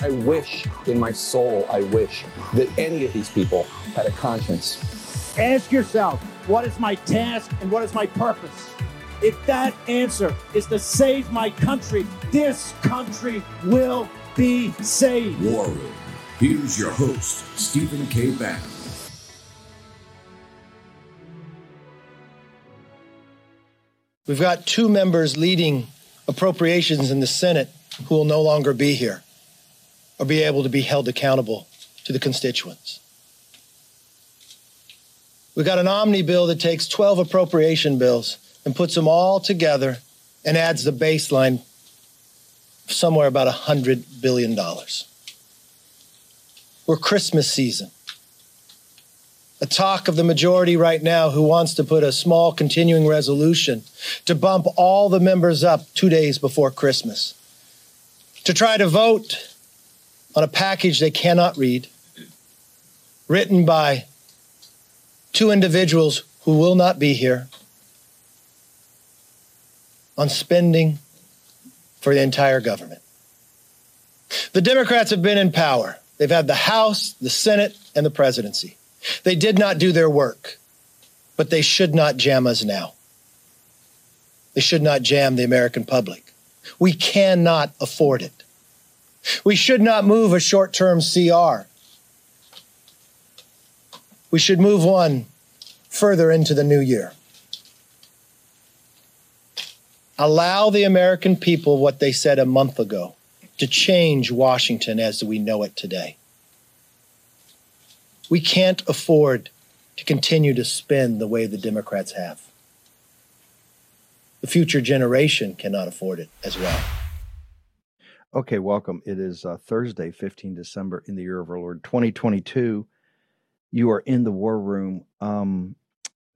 I wish in my soul, I wish that any of these people had a conscience. Ask yourself, what is my task and what is my purpose? If that answer is to save my country, this country will be saved. War Room. Here's your host, Stephen K. Bannon. We've got two members leading appropriations in the Senate who will no longer be here or be able to be held accountable to the constituents. We've got an omni bill that takes 12 appropriation bills and puts them all together and adds the baseline somewhere about $100 billion. We're Christmas season. A talk of the majority right now who wants to put a small continuing resolution to bump all the members up two days before Christmas. To try to vote on a package they cannot read, written by two individuals who will not be here, on spending for the entire government. The Democrats have been in power. They've had the House, the Senate, and the presidency. They did not do their work, but they should not jam us now. They should not jam the American public. We cannot afford it. We should not move a short term CR. We should move one further into the new year. Allow the American people what they said a month ago to change Washington as we know it today. We can't afford to continue to spend the way the Democrats have. The future generation cannot afford it as well. Okay, welcome. It is uh, Thursday, 15 December in the year of our Lord 2022. You are in the war room. Um,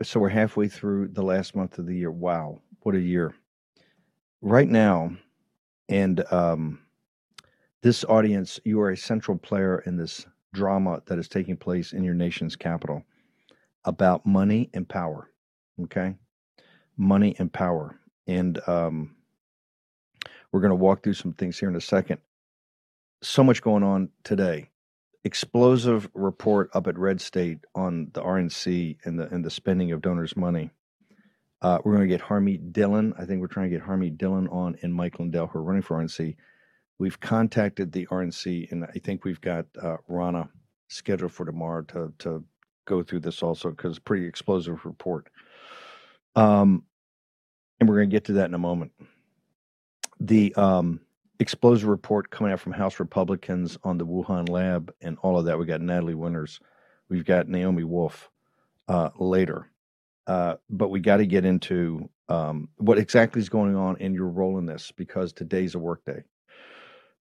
so we're halfway through the last month of the year. Wow, what a year. Right now, and um, this audience, you are a central player in this drama that is taking place in your nation's capital about money and power. Okay? Money and power. And um, we're going to walk through some things here in a second. So much going on today. Explosive report up at Red State on the RNC and the and the spending of donors' money. Uh, we're going to get Harmeet Dhillon. I think we're trying to get Harmeet Dhillon on and Mike Lindell, who are running for RNC. We've contacted the RNC, and I think we've got uh, Ronna scheduled for tomorrow to to go through this also because pretty explosive report. Um, and we're going to get to that in a moment. The um, explosive report coming out from House Republicans on the Wuhan lab and all of that. We got Natalie Winters, we've got Naomi Wolf uh, later, uh, but we got to get into um, what exactly is going on in your role in this because today's a work day.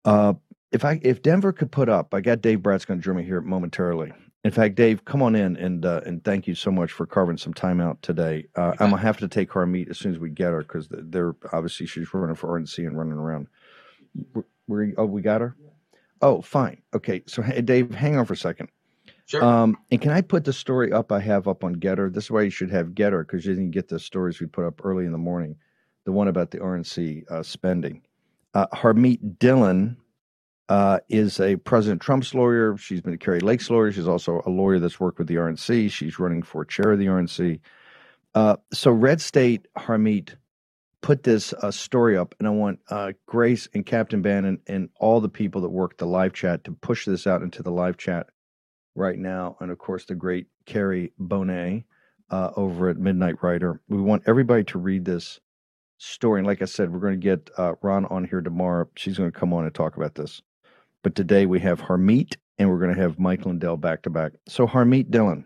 Uh, if I if Denver could put up, I got Dave Brat going to join me here momentarily. In fact, Dave, come on in and uh, and thank you so much for carving some time out today. Uh, I'm gonna have to take Harmeet as soon as we get her because they're obviously she's running for RNC and running around. we oh we got her. Oh, fine. Okay, so hey, Dave, hang on for a second. Sure. Um, and can I put the story up I have up on Gettr? This is why you should have Gettr because you didn't get the stories we put up early in the morning. The one about the RNC uh, spending. Uh, Harmeet Dhillon uh, is a President Trump's lawyer. She's been a Kari Lake's lawyer. She's also a lawyer that's worked with the RNC. She's running for chair of the RNC. Uh, so Red State Harmeet put this uh, story up, and I want uh, Grace and Captain Bannon and all the people that work the live chat to push this out into the live chat right now, and of course the great Carrie Bonet uh, over at Midnight Rider. We want everybody to read this story. And like I said, we're going to get uh, Ron on here tomorrow. She's going to come on and talk about this. But today we have Harmeet and we're going to have Mike Lindell back to back. So, Harmeet Dhillon,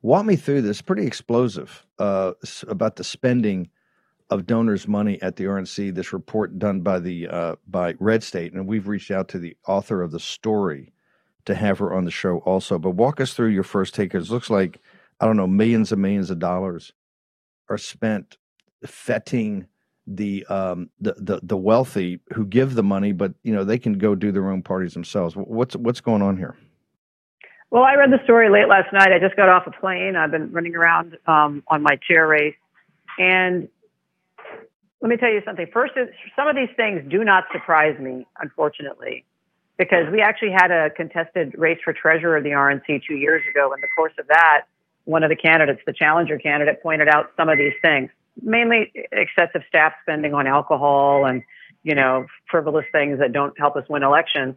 walk me through this. Pretty explosive uh, about the spending of donors' money at the RNC. This report done by the uh, by Red State, and we've reached out to the author of the story to have her on the show also. But walk us through your first take. It looks like I don't know millions and millions of dollars are spent fetting the um the, the the wealthy who give the money, but you know they can go do their own parties themselves. What's what's going on here? Well, I read the story late last night. I just got off a plane. I've been running around um, on my chair race, and let me tell you something. First, some of these things do not surprise me, unfortunately, because we actually had a contested race for treasurer of the RNC two years ago. In the course of that, one of the candidates, the challenger candidate, pointed out some of these things mainly excessive staff spending on alcohol and you know frivolous things that don't help us win elections.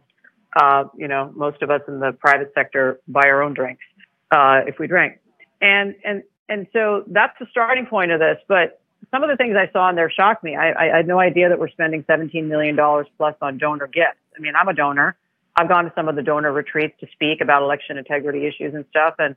Uh, you know, most of us in the private sector buy our own drinks uh, if we drink, and and and so that's the starting point of this. But some of the things I saw in there shocked me. I, I had no idea that we're spending 17 million dollars plus on donor gifts. I mean, I'm a donor. I've gone to some of the donor retreats to speak about election integrity issues and stuff, and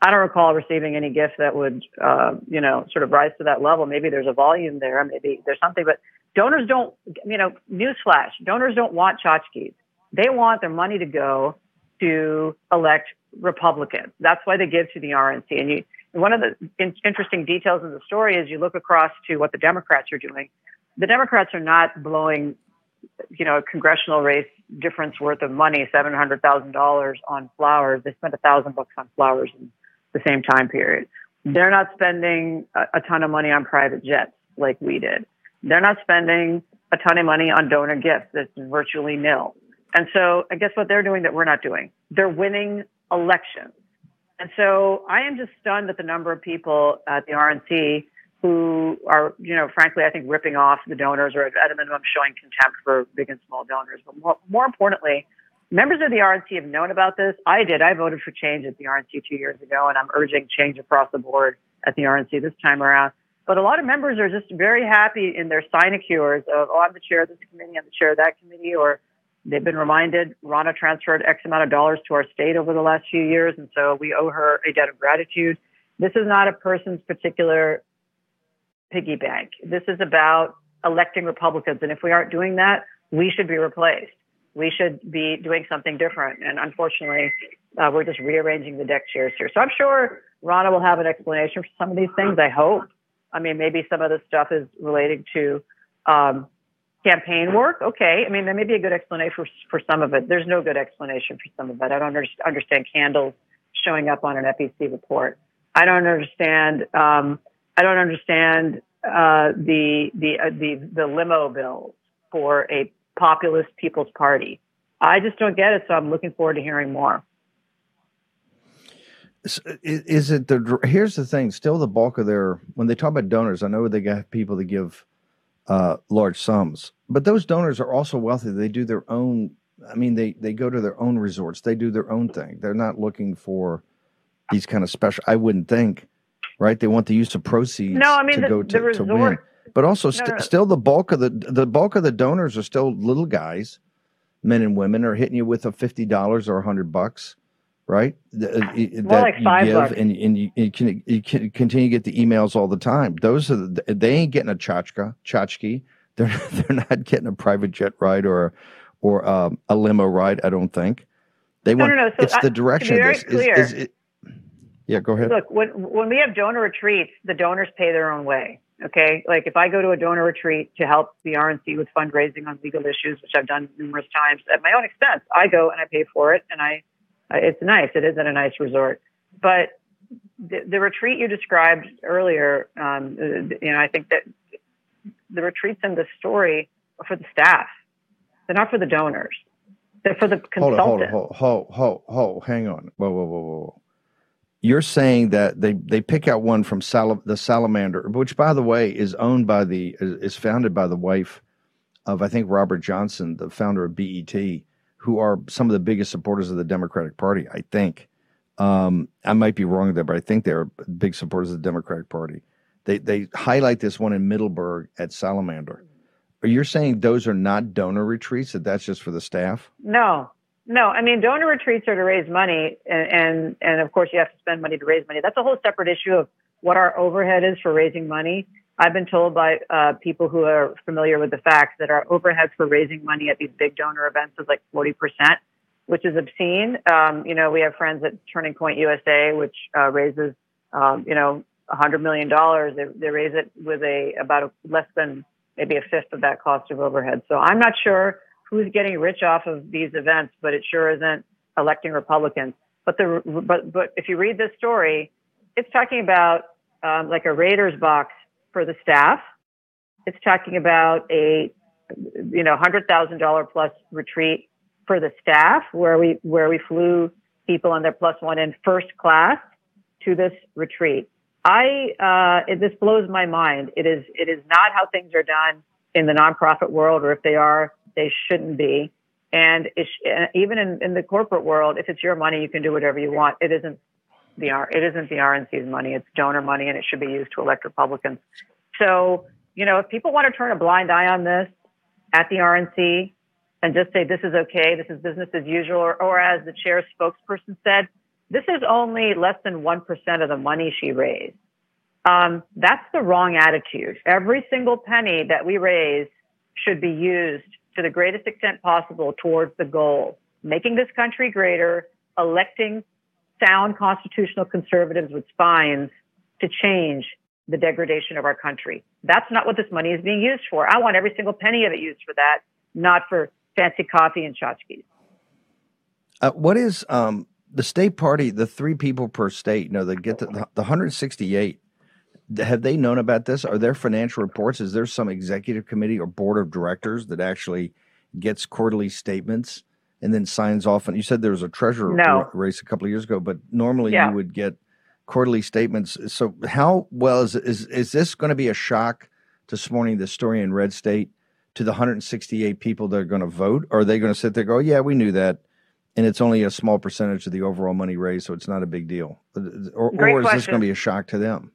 I don't recall receiving any gift that would, uh, you know, sort of rise to that level. Maybe there's a volume there, maybe there's something, but donors don't, you know, newsflash, donors don't want tchotchkes. They want their money to go to elect Republicans. That's why they give to the RNC. And you, one of the in- interesting details in the story is you look across to what the Democrats are doing. The Democrats are not blowing, you know, a congressional race difference worth of money, seven hundred thousand dollars on flowers. They spent a thousand bucks on flowers the same time period. Mm-hmm. They're not spending a, a ton of money on private jets like we did. They're not spending a ton of money on donor gifts. That's virtually nil. And so I guess what they're doing that we're not doing, they're winning elections. And so I am just stunned at the number of people at the RNC who are, you know, frankly, I think ripping off the donors or at a minimum showing contempt for big and small donors. But more, more importantly, Members of the RNC have known about this. I did. I voted for change at the RNC two years ago, and I'm urging change across the board at the RNC this time around. But a lot of members are just very happy in their sinecures of, oh, I'm the chair of this committee, I'm the chair of that committee, or they've been reminded Ronna transferred X amount of dollars to our state over the last few years, and so we owe her a debt of gratitude. This is not a person's particular piggy bank. This is about electing Republicans, and if we aren't doing that, we should be replaced we should be doing something different. And unfortunately, uh, we're just rearranging the deck chairs here. So I'm sure Ronna will have an explanation for some of these things. I hope. I mean, maybe some of the stuff is related to um, campaign work. Okay. I mean, there may be a good explanation for, for some of it. There's no good explanation for some of it. I don't understand candles showing up on an FEC report. I don't understand. Um, I don't understand uh, the the uh, the the limo bills for a populist People's Party. I just don't get it, so I'm looking forward to hearing more. Is it the? Here's the thing. Still, the bulk of their when they talk about donors, I know they got people that give uh, large sums, but those donors are also wealthy. They do their own. I mean, they they go to their own resorts. They do their own thing. They're not looking for these kind of special. I wouldn't think, right? They want the use of proceeds. No, I mean to the, go to, the resort, to win. But also, st- no, no. still the bulk of the the bulk of the donors are still little guys, men and women, are hitting you with a fifty dollars or a hundred bucks, right? Th- uh, that like five you bucks. give, and and you, you can you can continue to get the emails all the time. Those are the, they ain't getting a tchotchka tchotchke. They're they're not getting a private jet ride or or um, a limo ride. I don't think they No, want. no, no. So it's I- the to be direction. very of this clear- is, is it, yeah, go ahead. Look, when when we have donor retreats, the donors pay their own way. Okay, like if I go to a donor retreat to help the RNC with fundraising on legal issues, which I've done numerous times at my own expense, I go and I pay for it, and I, it's nice. It is at a nice resort, but the, the retreat you described earlier, um, uh, you know, I think that the retreats in the story are for the staff. They're not for the donors. They're for the Hold consultants. on, hold on, hold, hold, hold, hold. Hang on. Whoa, whoa, whoa, whoa. You're saying that they they pick out one from Sal- the Salamander, which, by the way, is owned by the is, founded by the wife of I think Robert Johnson, the founder of BET, who are some of the biggest supporters of the Democratic Party. I think. Um, I might be wrong there, but I think they're big supporters of the Democratic Party. They they highlight this one in Middleburg at Salamander. Are you saying those are not donor retreats? That that's just for the staff? No, no. I mean, donor retreats are to raise money, and, and and of course you have to spend money to raise money. That's a whole separate issue of what our overhead is for raising money. I've been told by uh, people who are familiar with the facts that our overhead for raising money at these big donor events is like forty percent. which is obscene. Um, you know, we have friends at Turning Point USA, which uh, raises, um, you know, $100 million. They, they raise it with a about a, less than maybe a fifth of that cost of overhead. So I'm not sure who's getting rich off of these events, but it sure isn't electing Republicans. But the but but if you read this story, it's talking about um, like a Raiders box for the staff. It's talking about a you know hundred thousand dollar plus retreat for the staff where we where we flew people on their plus one in first class to this retreat. I uh, it, this blows my mind. It is it is not how things are done in the nonprofit world, or if they are, they shouldn't be. And even in, in the corporate world, if it's your money, you can do whatever you want. It isn't the it isn't the RNC's money; it's donor money, and it should be used to elect Republicans. So, you know, if people want to turn a blind eye on this at the RNC and just say this is okay, this is business as usual, or, or as the chair spokesperson said, this is only less than one percent of the money she raised. Um, that's the wrong attitude. Every single penny that we raise should be used to the greatest extent possible towards the goal, making this country greater, electing sound constitutional conservatives with spines to change the degradation of our country. That's not what this money is being used for. I want every single penny of it used for that, not for fancy coffee and tchotchkes. Uh, what is um, the state party? The three people per state, you know, they get the, the 168 have they known about this? Are there financial reports? Is there some executive committee or board of directors that actually gets quarterly statements and then signs off? And you said there was a treasurer no. race a couple of years ago, but normally yeah. you would get quarterly statements. So how well is is is this going to be a shock this morning? The story in Red State to the 168 people that are going to vote? Or are they going to sit there go, yeah, we knew that? and it's only a small percentage of the overall money raised, so it's not a big deal. Or, or is this going to be a shock to them?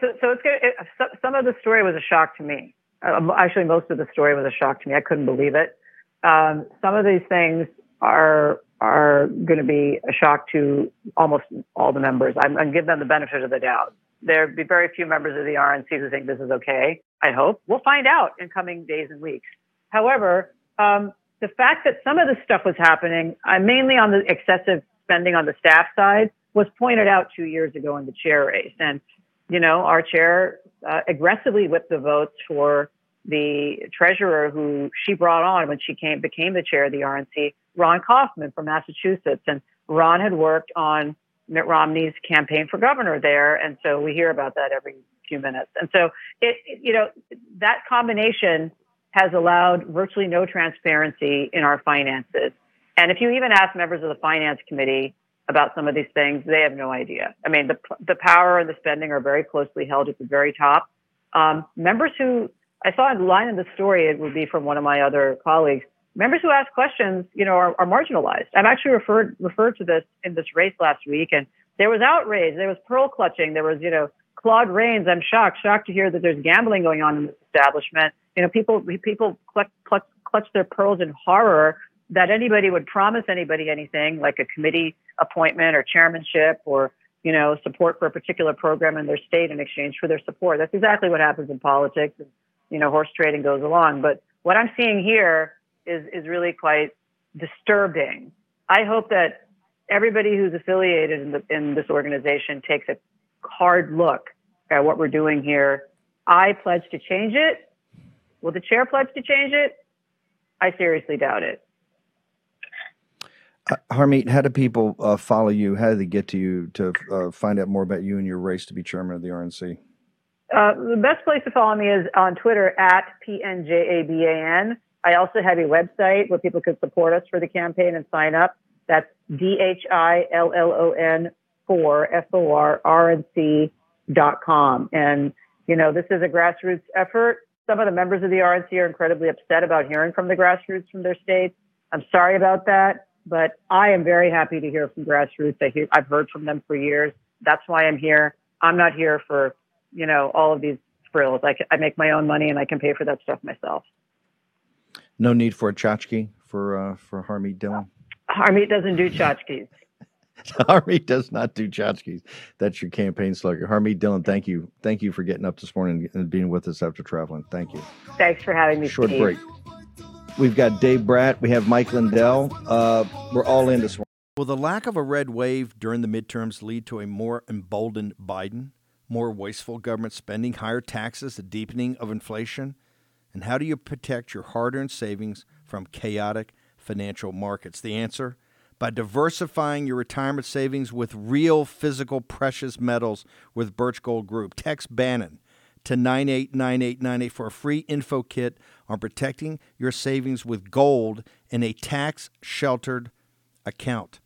So, so it's good. It, some of the story was a shock to me. Uh, actually, most of the story was a shock to me. I couldn't believe it. Um, some of these things are are going to be a shock to almost all the members. I'm, I'm give them the benefit of the doubt. There'll be very few members of the RNC who think this is okay. I hope we'll find out in coming days and weeks. However, um, the fact that some of this stuff was happening, uh, mainly on the excessive spending on the staff side, was pointed out two years ago in the chair race. And you know, our chair uh, aggressively whipped the votes for the treasurer who she brought on when she came became the chair of the RNC, Ron Kaufman from Massachusetts, and Ron had worked on Mitt Romney's campaign for governor there, and so we hear about that every few minutes. And so it, you know, that combination has allowed virtually no transparency in our finances. And if you even ask members of the finance committee, about some of these things, they have no idea. I mean, the the power and the spending are very closely held at the very top. Um, members who I saw a line in the story, it would be from one of my other colleagues. Members who ask questions, you know, are, are marginalized. I've actually referred referred to this in this race last week, and there was outrage, there was pearl clutching, there was, you know, Claude Rains. I'm shocked, shocked to hear that there's gambling going on in this establishment. You know, people people clutch, clutch, clutch their pearls in horror that anybody would promise anybody anything like a committee appointment or chairmanship or you know support for a particular program in their state in exchange for their support. That's exactly what happens in politics and you know horse trading goes along. But what i'm seeing here is is really quite disturbing. I hope that everybody who's affiliated in, the, in this organization takes a hard look at what we're doing here. I pledge to change it. Will the chair pledge to change it? I seriously doubt it uh, Harmeet, how do people uh, follow you? How do they get to you to uh, find out more about you and your race to be chairman of the RNC? Uh, the best place to follow me is on Twitter at PNJABAN. I also have a website where people can support us for the campaign and sign up. That's D H I L L O N 4 F O R R N C dot com. And, you know, this is a grassroots effort. Some of the members of the RNC are incredibly upset about hearing from the grassroots from their states. I'm sorry about that. But I am very happy to hear from grassroots. I hear, I've heard from them for years. That's why I'm here. I'm not here for, you know, all of these frills. I, I make my own money and I can pay for that stuff myself. No need for a tchotchke for uh, for Harmeet Dhillon. Harmeet doesn't do tchotchkes. Harmeet does not do tchotchkes. That's your campaign slogan. Harmeet Dhillon, thank you. Thank you for getting up this morning and being with us after traveling. Thank you. Thanks for having me. Short Steve. break. We've got Dave Brat. We have Mike Lindell. Uh, we're all in this one. Will the lack of a red wave during the midterms lead to a more emboldened Biden, more wasteful government spending, higher taxes, the deepening of inflation? And how do you protect your hard earned savings from chaotic financial markets? The answer? By diversifying your retirement savings with real physical precious metals with Birch Gold Group. Text Bannon to 989898 for a free info kit on protecting your savings with gold in a tax sheltered account.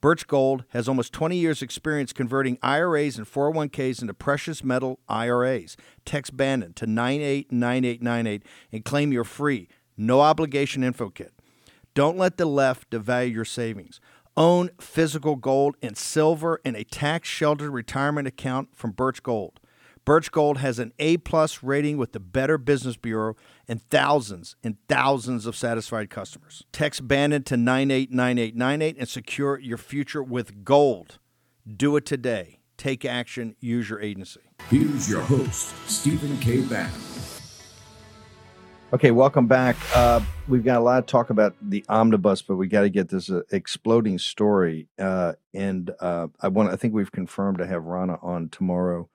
Birch Gold has almost 20 years' experience converting IRAs and 401ks into precious metal IRAs. Text Bannon to 989898 and claim your free, no obligation info kit. Don't let the left devalue your savings. Own physical gold and silver in a tax sheltered retirement account from Birch Gold. Birch Gold has an A plus rating with the Better Business Bureau and thousands and thousands of satisfied customers. Text Bannon to 989898 and secure your future with gold. Do it today. Take action. Use your agency. Here's your host, Stephen K. Bannon. Okay, welcome back. Uh, we've got a lot of talk about the omnibus, but we got to get this uh, exploding story. Uh, and uh, I want. I think we've confirmed to have Ronna on tomorrow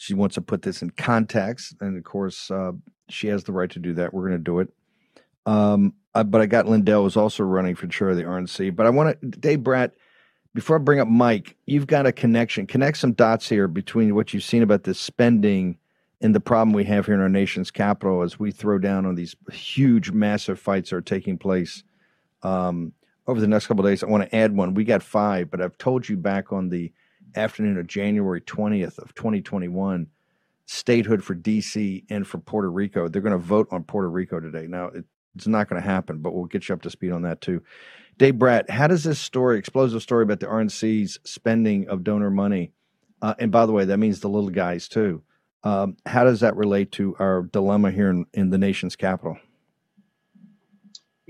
she wants to put this in context, and of course, uh, she has the right to do that. We're going to do it. Um, I, but I got Lindell was also running for chair of the RNC. But I want to, Dave Brat, before I bring up Mike, you've got a connection. Connect some dots here between what you've seen about this spending and the problem we have here in our nation's capital as we throw down on these huge, massive fights that are taking place um, over the next couple days. I want to add one. We got five, but I've told you back on the afternoon of January 20th of 2021 statehood for DC and for Puerto Rico. They're going to vote on Puerto Rico today. Now, it, it's not going to happen, but we'll get you up to speed on that too. Dave Brat, how does this story, explosive story about the RNC's spending of donor money, uh, and by the way, that means the little guys too. Um, how does that relate to our dilemma here in, in the nation's capital?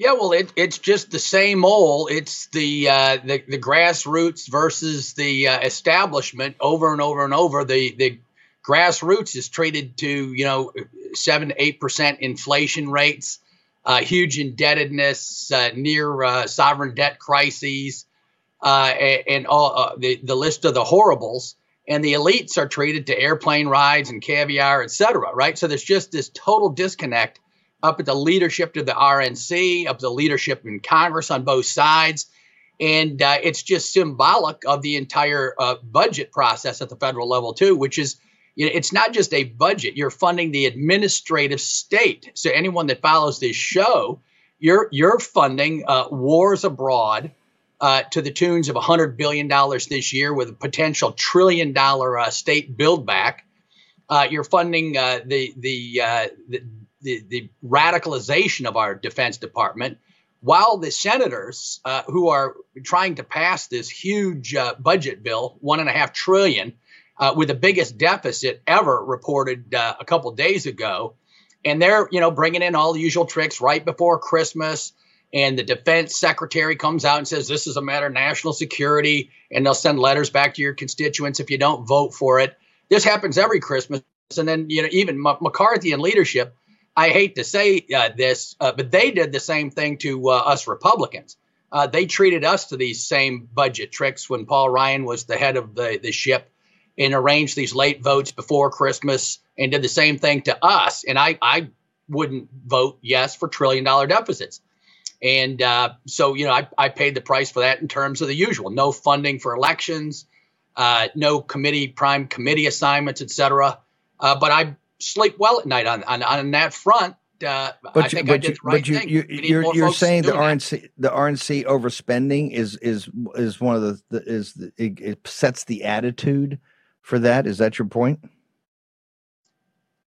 Yeah, well, it, it's just the same old. It's the uh, the, the grassroots versus the uh, establishment over and over and over. The the grassroots is treated to you know seven to eight percent inflation rates, uh, huge indebtedness, uh, near uh, sovereign debt crises, uh, and all the the list of the horribles. And the elites are treated to airplane rides and caviar, et cetera. Right. So there's just this total disconnect up at the leadership of the RNC, up the leadership in Congress on both sides. And uh, it's just symbolic of the entire uh, budget process at the federal level, too, which is you know, it's not just a budget. You're funding the administrative state. So anyone that follows this show, you're you're funding uh, wars abroad uh, to the tunes of $100 billion this year with a potential trillion dollar uh, state build back. Uh, you're funding the, the, the, the, the radicalization of our Defense Department, while the senators uh, who are trying to pass this huge uh, budget bill, one and a half trillion, uh, with the biggest deficit ever reported uh, a couple days ago, and they're you know bringing in all the usual tricks right before Christmas. And the defense secretary comes out and says this is a matter of national security, and they'll send letters back to your constituents if you don't vote for it. This happens every Christmas, and then you know even M- McCarthy and leadership I hate to say uh, this, uh, but they did the same thing to uh, us Republicans. Uh, they treated us to these same budget tricks when Paul Ryan was the head of the, the ship and arranged these late votes before Christmas and did the same thing to us. And I, I wouldn't vote yes for trillion dollar deficits. And uh, so, you know, I, I paid the price for that in terms of the usual no funding for elections, uh, no committee, prime committee assignments, et cetera. but I sleep well at night on on, on that front. Uh, but I think you, I did you, the right but you, you, need you're, you're saying the doing that. RNC the RNC overspending is is is one of the, the is the, it, it sets the attitude for that. Is that your point?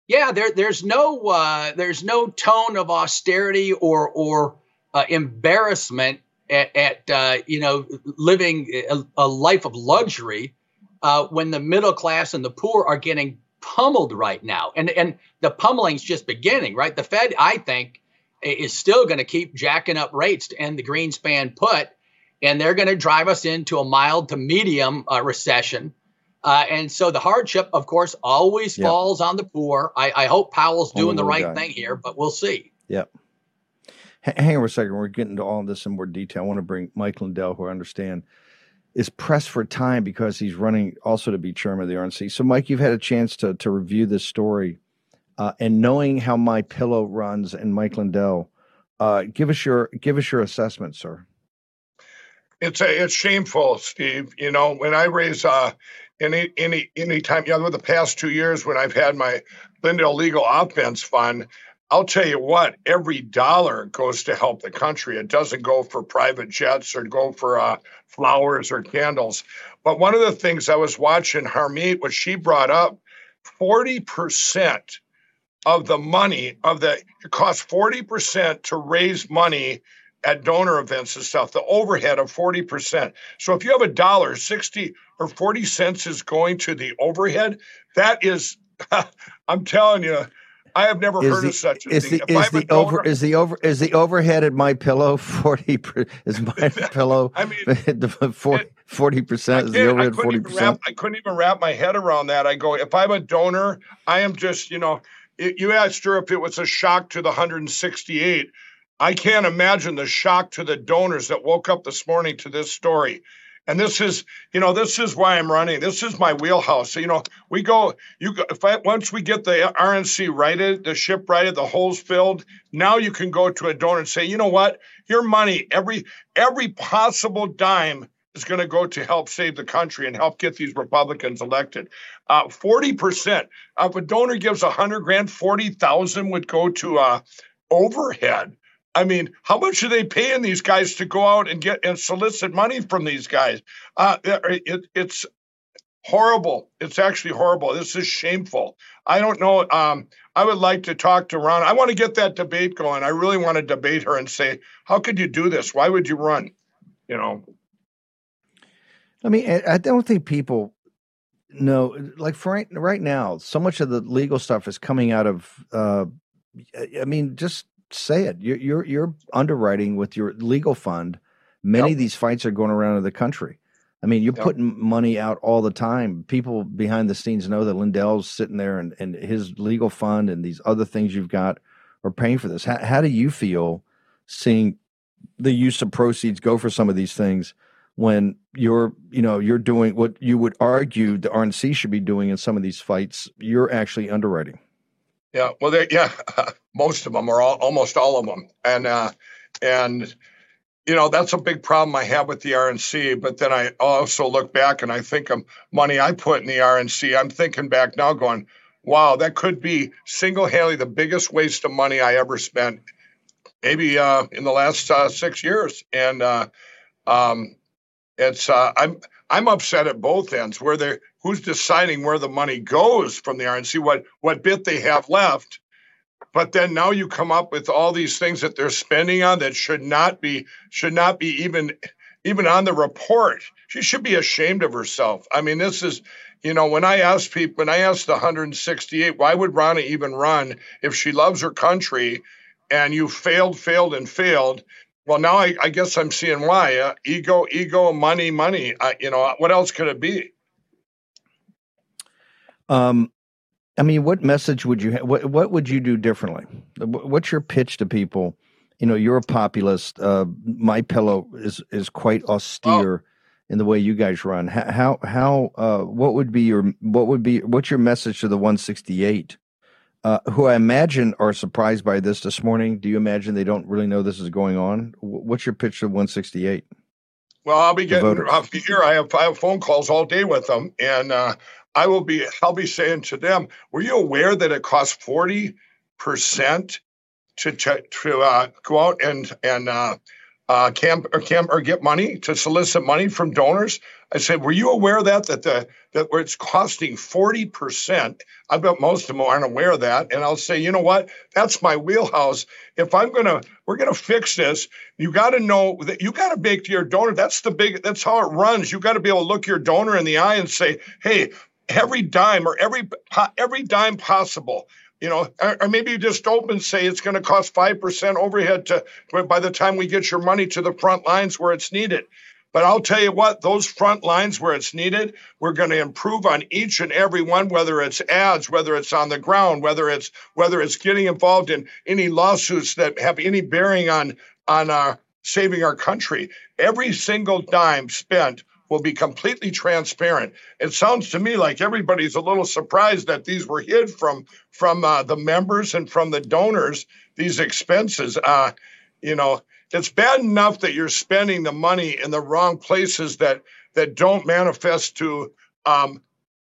Yeah, there there's no uh, there's no tone of austerity or or uh, embarrassment at, at uh, you know living a, a life of luxury uh, when the middle class and the poor are getting pummeled right now, and and the pummeling's just beginning. Right, the Fed I think is still going to keep jacking up rates to end the Greenspan put, and they're going to drive us into a mild to medium uh, recession. Uh, and so the hardship, of course, always Yeah. falls on the poor. I, I hope Powell's On the doing the right guy. thing here, but we'll see. Yep. hang on a second. We're getting to all of this in more detail. I want to bring Mike Lindell, who I understand is pressed for time because he's running also to be chairman of the RNC. So, Mike, you've had a chance to to review this story, uh, and knowing how my pillow runs and Mike Lindell, uh, give us your give us your assessment, sir. It's a, it's shameful, Steve. You know, when I raise uh, any any any time, you know, the past two years when I've had my Lindell Legal Offense Fund, I'll tell you what, every dollar goes to help the country. It doesn't go for private jets or go for uh, flowers or candles. But one of the things I was watching Harmeet, what she brought up, 40% of the money of the it costs 40% to raise money at donor events and stuff, the overhead of 40%. So if you have a dollar, 60 or 40 cents is going to the overhead, that is, I'm telling you, I have never is heard the, of such a is thing. The, is the donor, over is the over is the overhead at my pillow forty is my pillow? I mean, forty percent is the overhead forty percent. I couldn't even wrap my head around that. I go, if I'm a donor, I am just you know. It, you asked her if it was a shock to the 168. I can't imagine the shock to the donors that woke up this morning to this story. And this is, you know, this is why I'm running. This is my wheelhouse. So, you know, we go, you go, if I, once we get the RNC righted, the ship righted, the holes filled, now you can go to a donor and say, you know what, your money, every every possible dime is going to go to help save the country and help get these Republicans elected. Uh, forty percent if a donor gives a hundred grand, forty thousand would go to uh, overhead. I mean, how much are they paying these guys to go out and get and solicit money from these guys? Uh, it, it's horrible. It's actually horrible. This is shameful. I don't know. Um, I would like to talk to Ron. I want to get that debate going. I really want to debate her and say, how could you do this? Why would you run? You know. I mean, I don't think people know. Like for right, right now, so much of the legal stuff is coming out of. Uh, I mean, just say it. You're you're, you're underwriting with your legal fund. Many yep. of these fights are going around in the country. I mean, you're yep. putting money out all the time. People behind the scenes know that Lindell's sitting there and, and his legal fund and these other things you've got are paying for this. How, how do you feel seeing the use of proceeds go for some of these things when you're, you know, you're doing what you would argue the RNC should be doing in some of these fights? You're actually underwriting. Yeah, well, they, yeah, most of them are all, almost all of them, and uh, and you know that's a big problem I have with the RNC. But then I also look back and I think of money I put in the RNC. I'm thinking back now, going, wow, that could be single-handedly the biggest waste of money I ever spent, maybe uh, in the last uh, six years, and uh, um, it's uh, I'm I'm upset at both ends where they who's deciding where the money goes from the RNC, what what bit they have left. But then now you come up with all these things that they're spending on that should not be should not be even even on the report. She should be ashamed of herself. I mean, this is, you know, when I ask people, when I asked the 168, why would Ronna even run if she loves her country and you failed, failed, and failed? Well, now I, I guess I'm seeing why. Uh, ego, ego, money, money. Uh, you know, what else could it be? Um, I mean, what message would you have? What What would you do differently? What's your pitch to people? You know, you're a populist. Uh, My Pillow is is quite austere oh. in the way you guys run. How how uh, what would be your what would be what's your message to the 168? Uh, who I imagine are surprised by this this morning. Do you imagine they don't really know this is going on? What's your pitch of 168? Well, I'll be getting off here. I have, I have phone calls all day with them, and uh, I will be. I'll be saying to them, "Were you aware that it costs forty percent to to, to uh, go out and and uh, camp or camp or get money to solicit money from donors. I said, were you aware of that that the that where it's costing forty percent? I bet most of them aren't aware of that. And I'll say, you know what? That's my wheelhouse. If I'm gonna, we're gonna fix this. You got to know that you got to make to your donor. That's the big. That's how it runs. You got to be able to look your donor in the eye and say, hey, every dime or every every dime possible you know, or, or maybe you just open say it's going to cost 5% overhead to by the time we get your money to the front lines where it's needed. But I'll tell you what, those front lines where it's needed, we're going to improve on each and every one, whether it's ads, whether it's on the ground, whether it's whether it's getting involved in any lawsuits that have any bearing on on our saving our country. Every single dime spent will be completely transparent. It sounds to me like everybody's a little surprised that these were hid from from uh, the members and from the donors. These expenses, uh, you know, it's bad enough that you're spending the money in the wrong places that that don't manifest to um,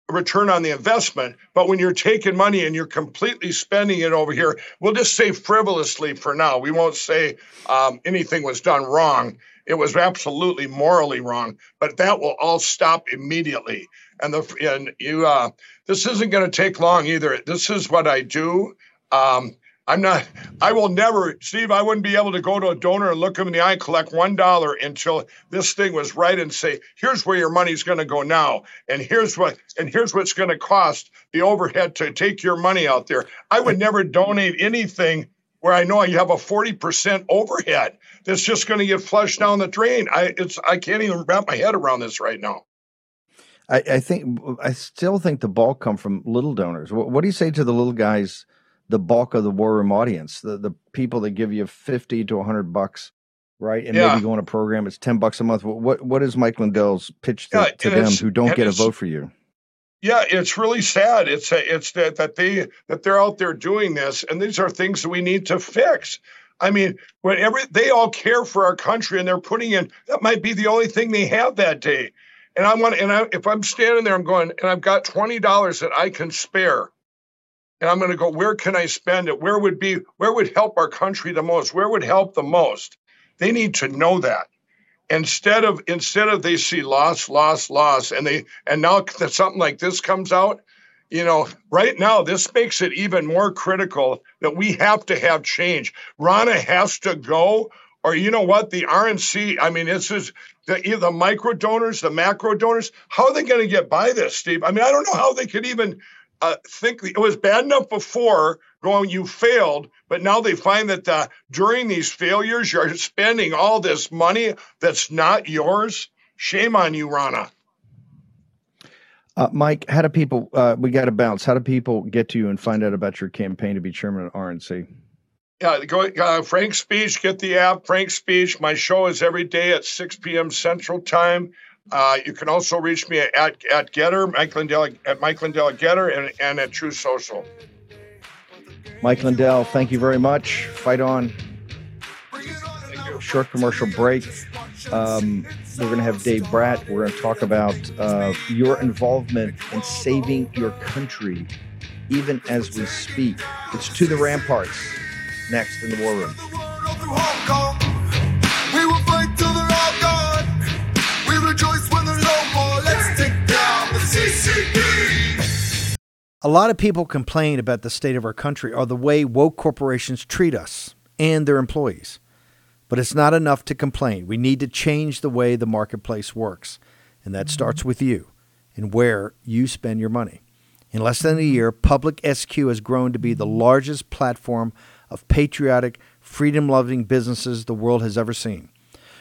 return on the investment. But when you're taking money and you're completely spending it over here, we'll just say frivolously for now. We won't say um, anything was done wrong. It was absolutely morally wrong, but that will all stop immediately. And the and you, uh, this isn't going to take long either. This is what I do. Um, I'm not, I will never, Steve, I wouldn't be able to go to a donor and look him in the eye and collect $1 until this thing was right and say, here's where your money's going to go now. And here's what, and here's what's going to cost the overhead to take your money out there. I would never donate anything where I know you have a 40% overhead that's just going to get flushed down the drain. I, it's, I can't even wrap my head around this right now. I, I think, I still think the bulk come from little donors. What, what do you say to the little guys? the bulk of the war room audience, the the people that give you fifty to hundred bucks, right? And yeah. maybe go on a program, it's ten bucks a month. What what is Mike Lindell's pitch to, yeah, to them who don't get a vote for you? Yeah, it's really sad. It's it's that that they that they're out there doing this, and these are things that we need to fix. I mean, whenever they all care for our country, and they're putting in that might be the only thing they have that day. And I want, and I, if I'm standing there, I'm going, and I've got twenty dollars that I can spare and I'm going to go, where can I spend it? Where would be, where would help our country the most? Where would help the most? They need to know that. Instead of instead of they see loss, loss, loss, and they and now that something like this comes out, you know, right now this makes it even more critical that we have to have change. Ronna has to go, or you know what, the RNC. I mean, this is the the micro donors, the macro donors. How are they going to get by this, Steve? I mean, I don't know how they could even uh, think it was bad enough before going you failed but now they find that uh, during these failures you're spending all this money that's not yours shame on you Ronna. uh, mike how do people uh, we got to bounce how do people get to you and find out about your campaign to be chairman of rnc yeah, go uh, Frank Speech. Get the app, Frank Speech. My show is every day at 6 p.m. Central Time. Uh, you can also reach me at, at Gettr, Mike Lindell, at Mike Lindell Gettr, and, and at Truth Social. Mike Lindell, thank you very much. Fight on. Short commercial break. Um, we're going to have Dave Brat. We're going to talk about uh, your involvement in saving your country, even as we speak. It's to the ramparts next in the war room. A lot of people complain about the state of our country or the way woke corporations treat us and their employees. But it's not enough to complain. We need to change the way the marketplace works. And that mm-hmm. starts with you and where you spend your money. In less than a year, Public SQ has grown to be the largest platform of patriotic, freedom loving businesses the world has ever seen.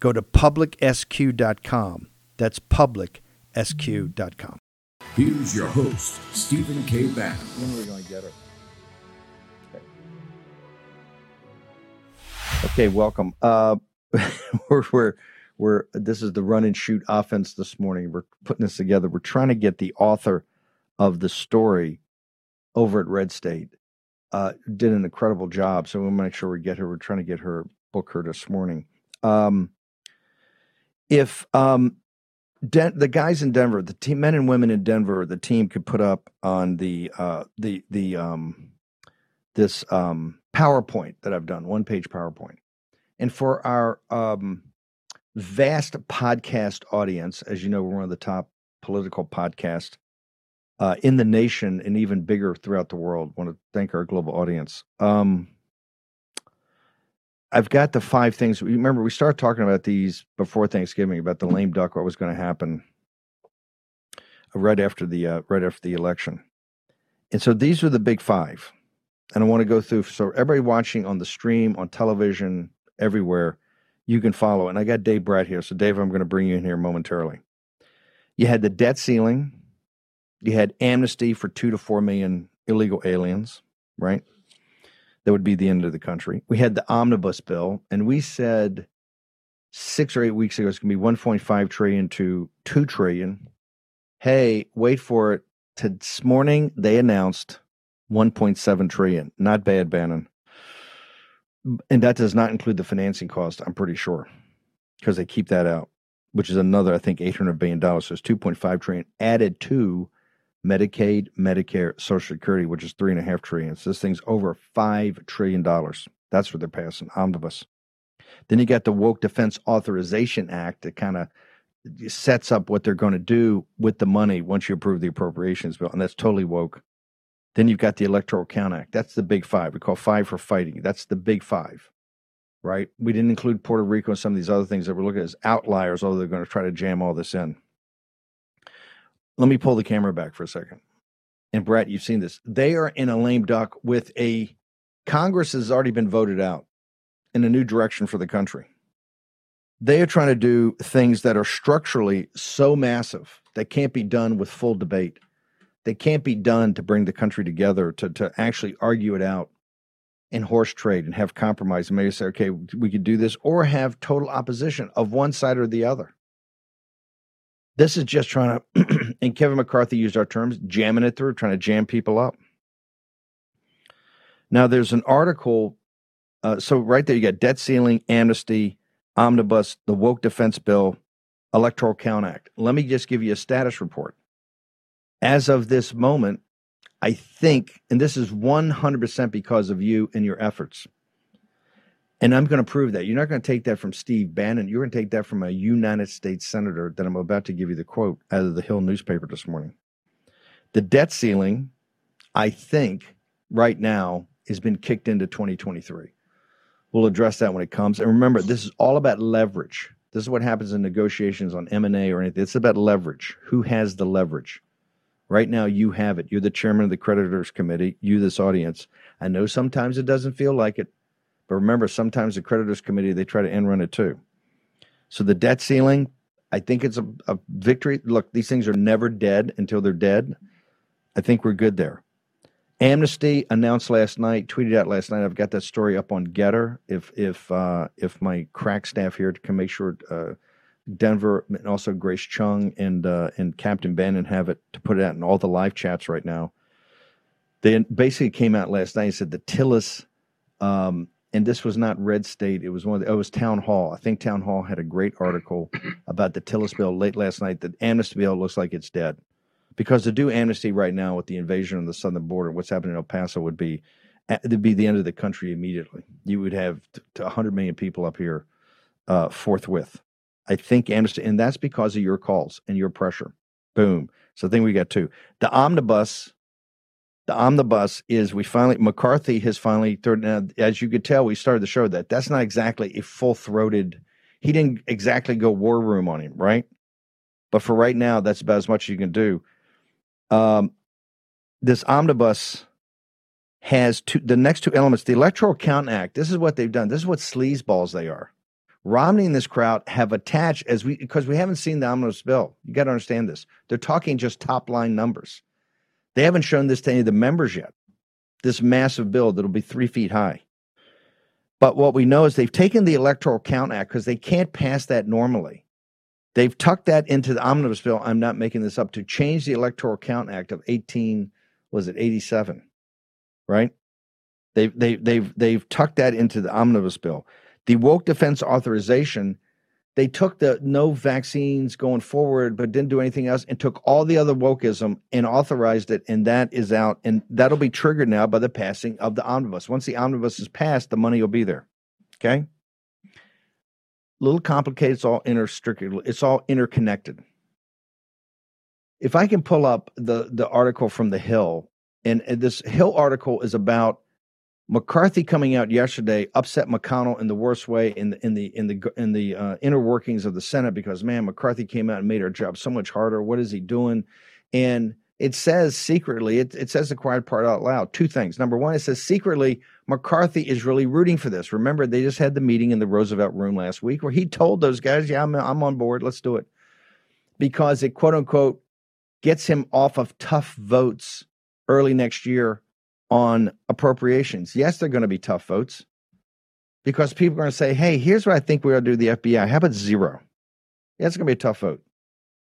Go to publicsq.com. That's publicsq.com. Here's your host, Stephen K. Bannon. When are we going to get her? Okay, okay welcome. Uh, we're, we're We're this is the run and shoot offense this morning. We're putting this together. We're trying to get the author of the story over at Red State. Uh, did an incredible job. So we'll make sure we get her. We're trying to get her book her this morning. Um, if um, the guys in Denver, the team, men and women in Denver, the team could put up on the uh, the the um, this um, PowerPoint that I've done, one page PowerPoint, and for our um, vast podcast audience, as you know, we're one of the top political podcasts uh, in the nation and even bigger throughout the world. want to thank our global audience. Um, I've got the five things. Remember, we started talking about these before Thanksgiving about the lame duck, what was going to happen right after the uh, right after the election, and so these are the big five, and I want to go through. So everybody watching on the stream, on television, everywhere, you can follow. And I got Dave Brat here, so Dave, I'm going to bring you in here momentarily. You had the debt ceiling, you had amnesty for two to four million illegal aliens, right? That would be the end of the country. We had the omnibus bill, and we said six or eight weeks ago it's going to be 1.5 trillion to 2 trillion. Hey, wait for it. This morning they announced 1.7 trillion. Not bad, Bannon. And that does not include the financing cost, I'm pretty sure, because they keep that out, which is another, I think, $800 billion. So it's 2.5 trillion added to Medicaid, Medicare, Social Security, which is three and a half trillion. So this thing's over five trillion dollars. That's what they're passing, omnibus. Then you got the Woke Defense Authorization Act that kind of sets up what they're going to do with the money once you approve the appropriations bill, and that's totally woke. Then you've got the Electoral Count Act. That's the big five. We call five for fighting. That's the big five, right? We didn't include Puerto Rico and some of these other things that we're looking at as outliers, although they're going to try to jam all this in. Let me pull the camera back for a second. And Brat, you've seen this. They are in a lame duck with a Congress has already been voted out in a new direction for the country. They are trying to do things that are structurally so massive that can't be done with full debate. They can't be done to bring the country together, to, to actually argue it out in horse trade and have compromise and maybe say, okay, we could do this, or have total opposition of one side or the other. This is just trying to, and Kevin McCarthy used our terms, jamming it through, trying to jam people up. Now, there's an article. Uh, so, right there, you got debt ceiling, amnesty, omnibus, the woke defense bill, electoral count act. Let me just give you a status report. As of this moment, I think, and this is 100% because of you and your efforts, and I'm going to prove that. You're not going to take that from Steve Bannon. You're going to take that from a United States senator that I'm about to give you the quote out of the Hill newspaper this morning. The debt ceiling, I think, right now has been kicked into 2023. We'll address that when it comes. And remember, this is all about leverage. This is what happens in negotiations on M&A or anything. It's about leverage. Who has the leverage? Right now, you have it. You're the chairman of the creditors committee. You, this audience. I know sometimes it doesn't feel like it. But remember, sometimes the creditors committee they try to end run it too. So the debt ceiling, I think it's a, a victory. Look, these things are never dead until they're dead. I think we're good there. Amnesty announced last night, tweeted out last night. I've got that story up on Gettr. If if uh, if my crack staff here can make sure uh, Denver and also Grace Chung and uh, and Captain Bannon have it to put it out in all the live chats right now. They basically came out last night and said the Tillis um, and this was not Red State. It was one of the, oh, it was Town Hall. I think Town Hall had a great article about the Tillis bill late last night. That amnesty bill looks like it's dead because to do amnesty right now with the invasion of the southern border, what's happening in El Paso would be it'd be the end of the country immediately. You would have to 100 million people up here uh, forthwith. I think amnesty, and that's because of your calls and your pressure. Boom. So I think we got two. The omnibus the omnibus is we finally McCarthy has finally third now as you could tell we started the show that. That's not exactly a full throated he didn't exactly go war room on him right? But for right now that's about as much as you can do. Um, this omnibus has two the next two elements the electoral count act this is what they've done this is what sleazeballs they are. Romney and this crowd have attached as we because we haven't seen the omnibus bill you got to understand this they're talking just top line numbers they haven't shown this to any of the members yet. This massive bill that'll be three feet high. But what we know is they've taken the Electoral Count Act because they can't pass that normally. They've tucked that into the omnibus bill. I'm not making this up to change the Electoral Count Act of 18 was it 87, right? They've they they've they've tucked that into the omnibus bill. The woke defense authorization, they took the no vaccines going forward, but didn't do anything else, and took all the other wokeism and authorized it, and that is out, and that'll be triggered now by the passing of the omnibus. Once the omnibus is passed, the money will be there. Okay. A little complicated. It's all interstricted. It's all interconnected. If I can pull up the the article from the Hill, and, and this Hill article is about McCarthy coming out yesterday upset McConnell in the worst way in the in the in the in the uh, inner workings of the Senate because man McCarthy came out and made our job so much harder. What is he doing? And it says secretly, it, it says the quiet part out loud. Two things. Number one, it says secretly McCarthy is really rooting for this. Remember, they just had the meeting in the Roosevelt Room last week where he told those guys, "Yeah, I'm I'm on board. Let's do it," because it quote unquote gets him off of tough votes early next year on appropriations. Yes, they're going to be tough votes because people are going to say, hey, here's what I think we ought to do the FBI. How about zero? Yeah, it's going to be a tough vote,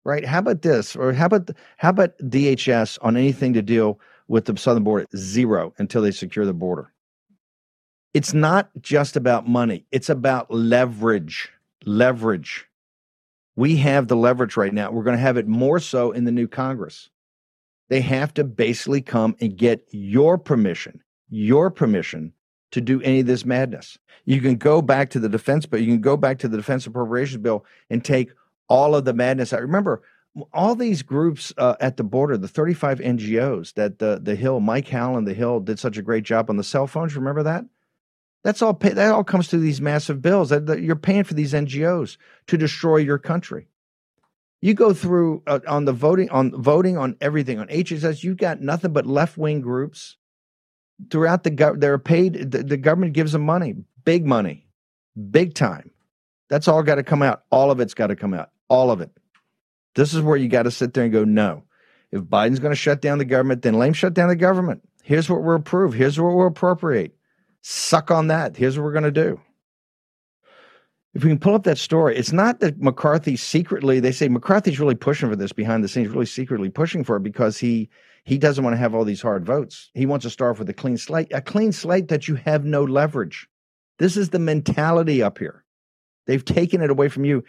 right? How about this? Or how about, how about DHS on anything to deal with the southern border? Zero until they secure the border. It's not just about money, it's about leverage. Leverage. We have the leverage right now. We're going to have it more so in the new Congress they have to basically come and get your permission, your permission to do any of this madness. You can go back to the defense but you can go back to the defense appropriations bill and take all of the madness. I remember all these groups uh, at the border, the 35 NGOs that the the Hill, Mike Howell, the Hill did such a great job on the cell phones. Remember that? That's all. Pay, that all comes through these massive bills that, that you're paying for these NGOs to destroy your country. You go through uh, on the voting on voting on everything on HHS. You've got nothing but left wing groups throughout the government. They're paid. The, the government gives them money, big money, big time. That's all got to come out. All of it's got to come out. All of it. This is where you got to sit there and go, no. If Biden's going to shut down the government, then let him shut down the government. Here's what we'll approve. Here's what we'll appropriate. Suck on that. Here's what we're going to do if we can pull up that story, it's not that McCarthy secretly, they say McCarthy's really pushing for this behind the scenes, really secretly pushing for it because he he doesn't want to have all these hard votes. He wants to start off with a clean slate, a clean slate that you have no leverage. This is the mentality up here. They've taken it away from you.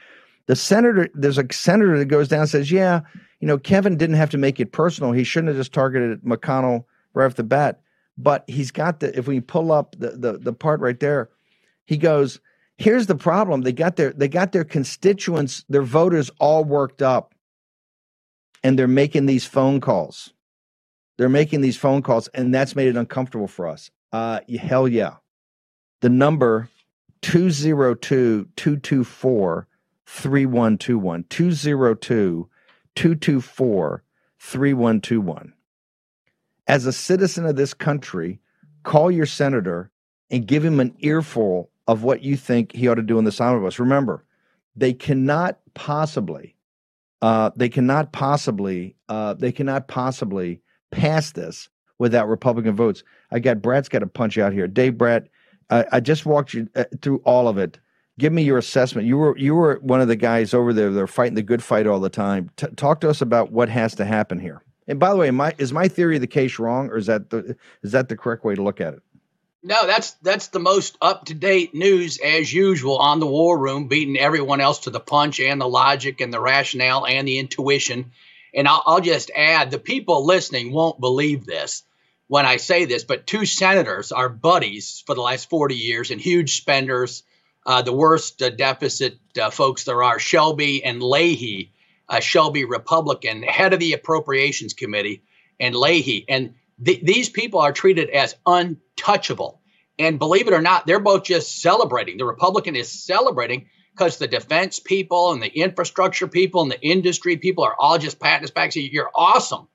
The senator, there's a senator that goes down and says, Yeah, you know, Kevin didn't have to make it personal. He shouldn't have just targeted McConnell right off the bat. But he's got the if we pull up the the, the part right there, he goes, Here's the problem. They got their they got their constituents, their voters all worked up. And they're making these phone calls. They're making these phone calls, and that's made it uncomfortable for us. Uh hell yeah. The number 202 224 3121. 202 224 3121. As a citizen of this country, call your senator and give him an earful of what you think he ought to do in the omnibus. Remember, they cannot possibly, uh, they cannot possibly, uh, they cannot possibly pass this without Republican votes. I got Brat's got to punch out here. Dave Brat, I, I just walked you uh, through all of it. Give me your assessment. You were you were one of the guys over there. They're fighting the good fight all the time. T- talk to us about what has to happen here. And by the way, my is my theory of the case wrong, or is that the is that the correct way to look at it? No, that's that's the most up to date news as usual on the War Room, beating everyone else to the punch and the logic and the rationale and the intuition. And I'll, I'll just add, the people listening won't believe this when I say this, but two senators are buddies for the last 40 years and huge spenders. Uh, the worst uh, deficit uh, folks there are, Shelby and Leahy. Uh, Shelby, Republican, head of the Appropriations Committee, and Leahy. And th- these people are treated as untouchable. And believe it or not, they're both just celebrating. The Republican is celebrating because the defense people and the infrastructure people and the industry people are all just patting us back saying, You're awesome.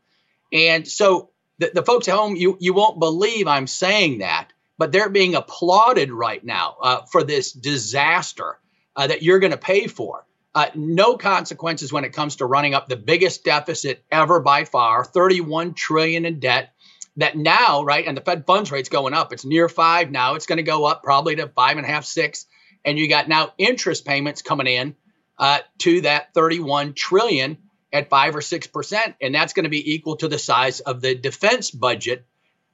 And so the, the folks at home, you, you won't believe I'm saying that, but they're being applauded right now uh, for this disaster uh, that you're going to pay for. Uh, no consequences when it comes to running up the biggest deficit ever by far 31 trillion in debt that now, right, and the Fed funds rate's going up. It's near five now. It's going to go up probably to five and a half, six. And you got now interest payments coming in uh, to that 31 trillion at five or six percent, and that's going to be equal to the size of the defense budget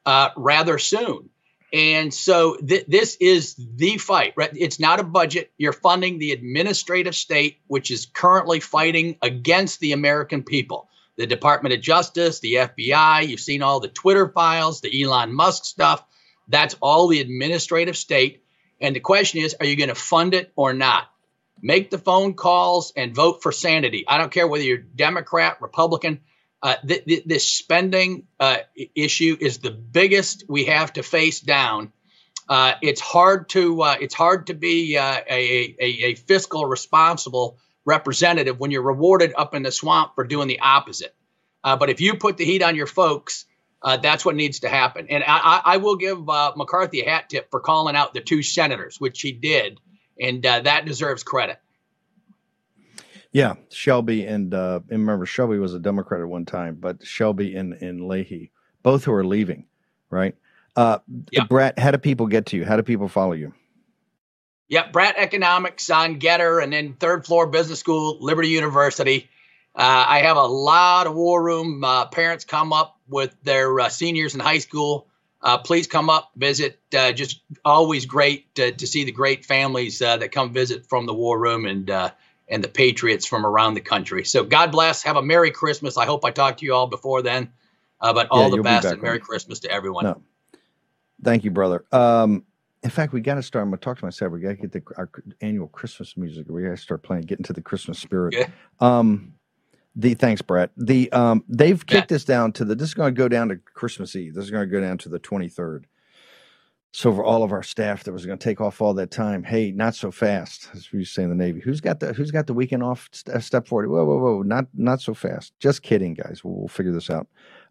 uh, rather soon. And so th- this is the fight. Right? It's not a budget. You're funding the administrative state, which is currently fighting against the American people. The Department of Justice, the FBI. You've seen all the Twitter files, the Elon Musk stuff. That's all the administrative state. And the question is, are you going to fund it or not? Make the phone calls and vote for sanity. I don't care whether you're Democrat, Republican. Uh, th- th- this spending uh, issue is the biggest we have to face down. Uh, it's hard to uh, it's hard to be uh, a, a, a, fiscal responsible representative when you're rewarded up in the swamp for doing the opposite. Uh, but if you put the heat on your folks, that's what needs to happen. And I, I will give McCarthy a hat tip for calling out the two senators, which he did, and that deserves credit. Yeah, Shelby and uh, and remember Shelby was a Democrat at one time, but Shelby and and Leahy, both who are leaving, right? Uh, yeah. Brat, how do people get to you? How do people follow you? Yep, Brat Economics on Gettr, and then Third Floor Business School, Liberty University. Uh, I have a lot of War Room uh, parents come up with their uh, seniors in high school. Uh, please come up, visit. Uh, just always great to, to, see the great families uh, that come visit from the War Room, and and the patriots from around the country. So God bless. Have a Merry Christmas. I hope I talked to you all before then. Uh, but all yeah, the best be and Merry Christmas to everyone. No. Thank you, brother. Um, in fact, we got to start. I'm going to talk to myself. We got to get the our annual Christmas music. We got to start playing, get into the Christmas spirit. Yeah. Um, the thanks, Brat. The um, they've kicked yeah. this down to the. This is going to go down to Christmas Eve. This is going to go down to the 23rd. So for all of our staff that was going to take off all that time, hey, not so fast, as we say in the Navy. Who's got the Who's got the weekend off? Uh, step forward. Whoa, whoa, whoa! Not not so fast. Just kidding, guys. We'll, we'll figure this out.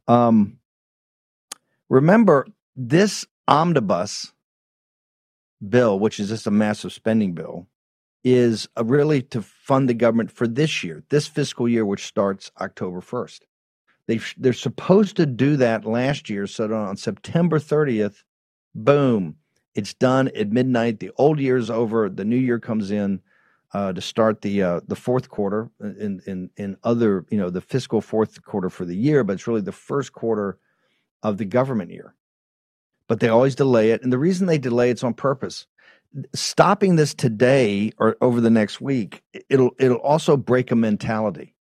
Um, remember this omnibus bill, which is just a massive spending bill, is really to fund the government for this year, this fiscal year, which starts October first. They they're supposed to do that last year, so on September thirtieth Boom. It's done at midnight. The old year's over. The new year comes in uh, to start the uh, the fourth quarter in, in in other you know the fiscal fourth quarter for the year, but it's really the first quarter of the government year. But they always delay it, and the reason they delay it's on purpose. Stopping this today or over the next week, it'll it'll also break a mentality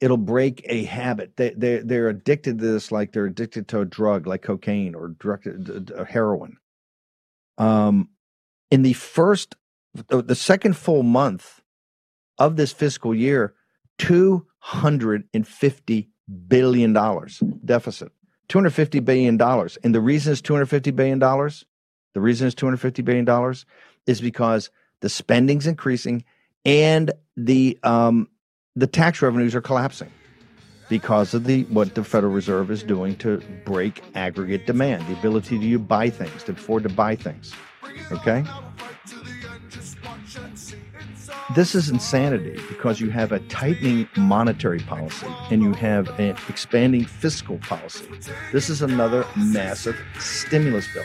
it'll break a habit. They they they're addicted to this like they're addicted to a drug like cocaine or drug, heroin. Um, in the first, the second full month of this fiscal year, two hundred and fifty billion dollars deficit. Two hundred fifty billion dollars, and the reason hundred fifty billion dollars. The reason hundred fifty billion dollars is because the spending's increasing and the um, the tax revenues are collapsing because of the what the Federal Reserve is doing to break aggregate demand, the ability to buy things, to afford to buy things. Okay? This is insanity because you have a tightening monetary policy and you have an expanding fiscal policy. This is another massive stimulus bill.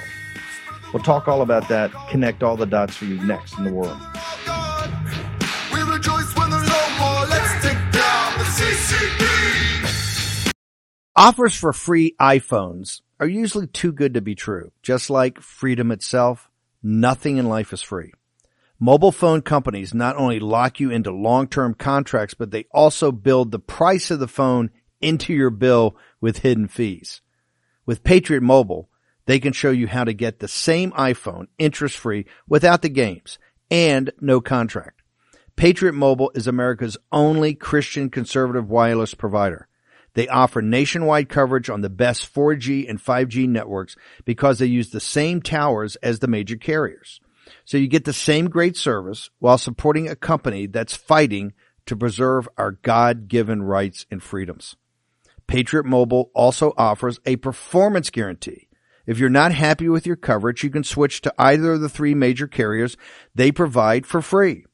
We'll talk all about that, connect all the dots for you next in the world. Offers for free iPhones are usually too good to be true. Just like freedom itself, nothing in life is free. Mobile phone companies not only lock you into long-term contracts, but they also build the price of the phone into your bill with hidden fees. With Patriot Mobile, they can show you how to get the same iPhone interest free without the games and no contract. Patriot Mobile is America's only Christian conservative wireless provider. They offer nationwide coverage on the best 4G and 5G networks because they use the same towers as the major carriers. So you get the same great service while supporting a company that's fighting to preserve our God-given rights and freedoms. Patriot Mobile also offers a performance guarantee. If you're not happy with your coverage, you can switch to either of the three major carriers they provide for free.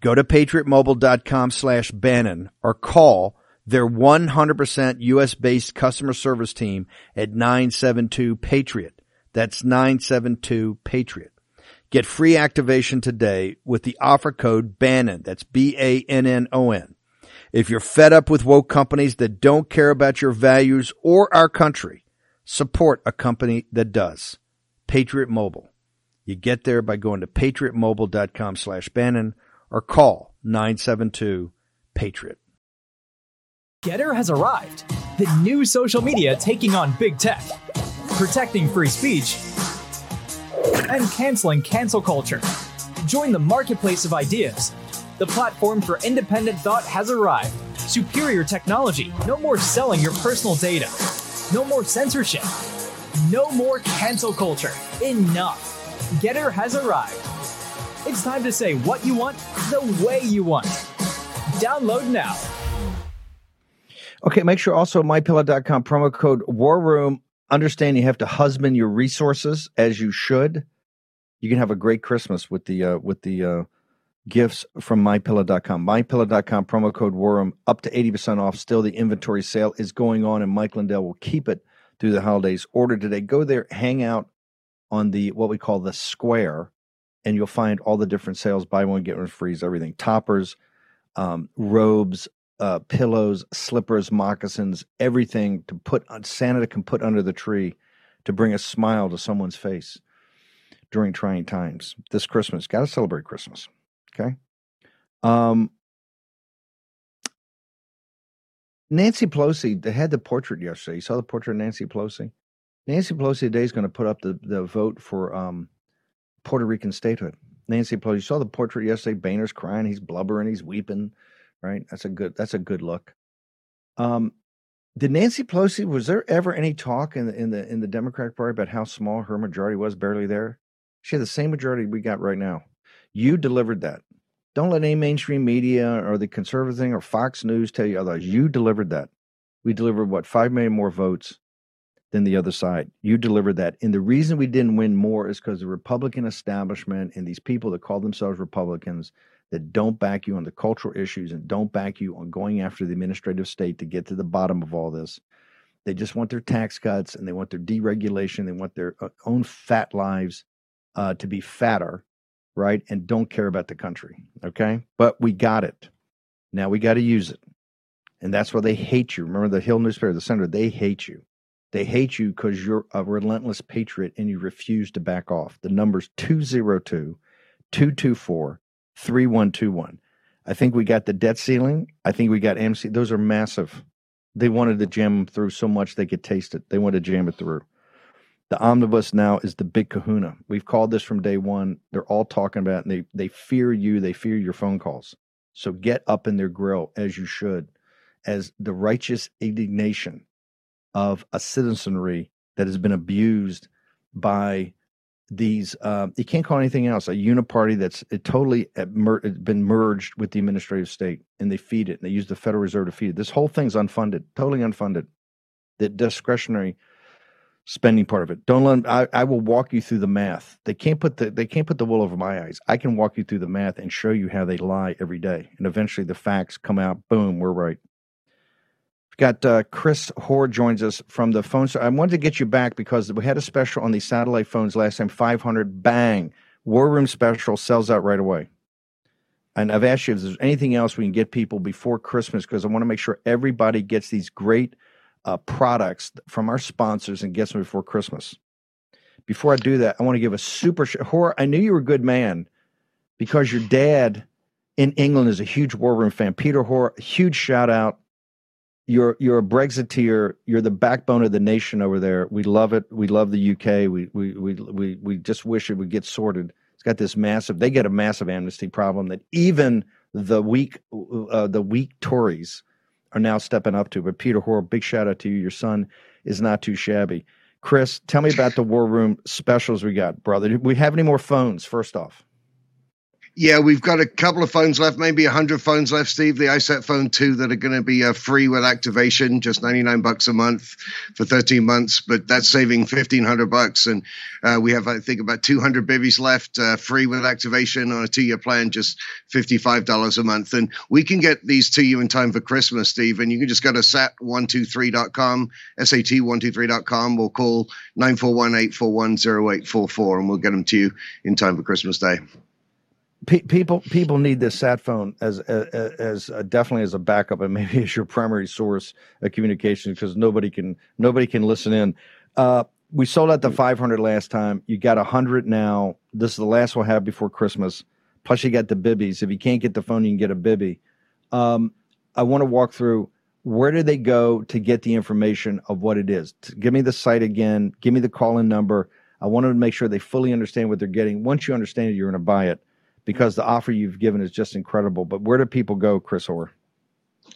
Go to patriotmobile.com slash Bannon or call their 100% US based customer service team at 972 Patriot. That's 972 Patriot. Get free activation today with the offer code BANNON. That's B-A-N-N-O-N. If you're fed up with woke companies that don't care about your values or our country, support a company that does. Patriot Mobile. You get there by going to patriotmobile.com slash Bannon or call 972 Patriot. Gettr has arrived. The new social media taking on big tech, protecting free speech, and canceling cancel culture. Join the marketplace of ideas. The platform for independent thought has arrived. Superior technology. No more selling your personal data. No more censorship. No more cancel culture. Enough. Gettr has arrived. It's time to say what you want the way you want. Download now. Okay, make sure also mypillow.com promo code war room. Understand you have to husband your resources as you should. You can have a great Christmas with the uh, with the uh, gifts from mypillow.com. Mypillow.com promo code room up to 80% off. Still the inventory sale is going on and Mike Lindell will keep it through the holidays. Order today. Go there, hang out on the what we call the square and you'll find all the different sales buy one get one free everything toppers um, robes uh, pillows, slippers, moccasins, everything to put on Santa can put under the tree to bring a smile to someone's face during trying times. This Christmas, got to celebrate Christmas. Okay. Um, Nancy Pelosi, they had the portrait yesterday. You saw the portrait of Nancy Pelosi? Nancy Pelosi today is going to put up the, the vote for um, Puerto Rican statehood. Nancy Pelosi, you saw the portrait yesterday. Boehner's crying, he's blubbering, he's weeping right? That's a good that's a good look. Um, did Nancy Pelosi was there ever any talk in the in the in the Democratic Party about how small her majority was, barely there? She had the same majority we got right now. You delivered that. Don't let any mainstream media or the conservative thing or Fox News tell you otherwise. You delivered that. We delivered what five million more votes than the other side. You delivered that. And the reason we didn't win more is because the Republican establishment and these people that call themselves Republicans that don't back you on the cultural issues and don't back you on going after the administrative state to get to the bottom of all this. They just want their tax cuts and they want their deregulation. They want their uh, own fat lives uh, to be fatter, right? And don't care about the country. Okay. But we got it. Now we got to use it. And that's why they hate you. Remember the Hill newspaper, the senator, they hate you. They hate you because you're a relentless patriot and you refuse to back off. The number's 202 224 3121. I think we got the debt ceiling. I think we got amnesty. Those are massive. They wanted to jam them through so much they could taste it. They wanted to jam it through. The omnibus now is the big kahuna. We've called this from day one. They're all talking about it and they, they fear you. They fear your phone calls. So get up in their grill as you should, as the righteous indignation of a citizenry that has been abused by these uh, you can't call anything else a uniparty that's uh, totally uh, mer- uh, been merged with the administrative state and they feed it and they use the federal reserve to feed it this whole thing's unfunded totally unfunded the discretionary spending part of it don't let them, I, I will walk you through the math they can't put the they can't put the wool over my eyes i can walk you through the math and show you how they lie every day and eventually the facts come out boom we're right We've got uh, Chris Hoare joins us from the phone. So I wanted to get you back because we had a special on the satellite phones last time, 500 bang. War Room special sells out right away. And I've asked you if there's anything else we can get people before Christmas because I want to make sure everybody gets these great uh, products from our sponsors and gets them before Christmas. Before I do that, I want to give a super sh- Hoare. I knew you were a good man because your dad in England is a huge War Room fan. Peter Hoare, huge shout out you're you're a Brexiteer. You're the backbone of the nation over there. We love it. We love the UK. We we we we we just wish it would get sorted. It's got this massive. They get a massive amnesty problem that even the weak uh, the weak Tories are now stepping up to. But Peter Hoare, big shout out to you. Your son is not too shabby. Chris, tell me about the War Room specials we got, brother. Do we have any more phones? First off. Yeah, we've got a couple of phones left, maybe 100 phones left, Steve. The IsatPhone 2 that are going to be uh, free with activation, just 99 bucks a month for 13 months, but that's saving 1500 bucks. And uh, we have, I think, about 200 bivvies left, uh, free with activation on a two year plan, just $55 a month. And we can get these to you in time for Christmas, Steve. And you can just go to sat123.com, sat123.com, or call 941 841 0844, and we'll get them to you in time for Christmas Day people people need this sat phone as as, as uh, definitely as a backup and maybe as your primary source of communication because nobody can nobody can listen in. Uh, we sold out the 500 last time. You got 100 now. This is the last we'll have before Christmas. Plus, you got the bibbies. If you can't get the phone, you can get a bibby. Um, I want to walk through where do they go to get the information of what it is. Give me the site again. Give me the call in number. I want to make sure they fully understand what they're getting. Once you understand it, you're going to buy it because the offer you've given is just incredible. But where do people go, Chris Hoare?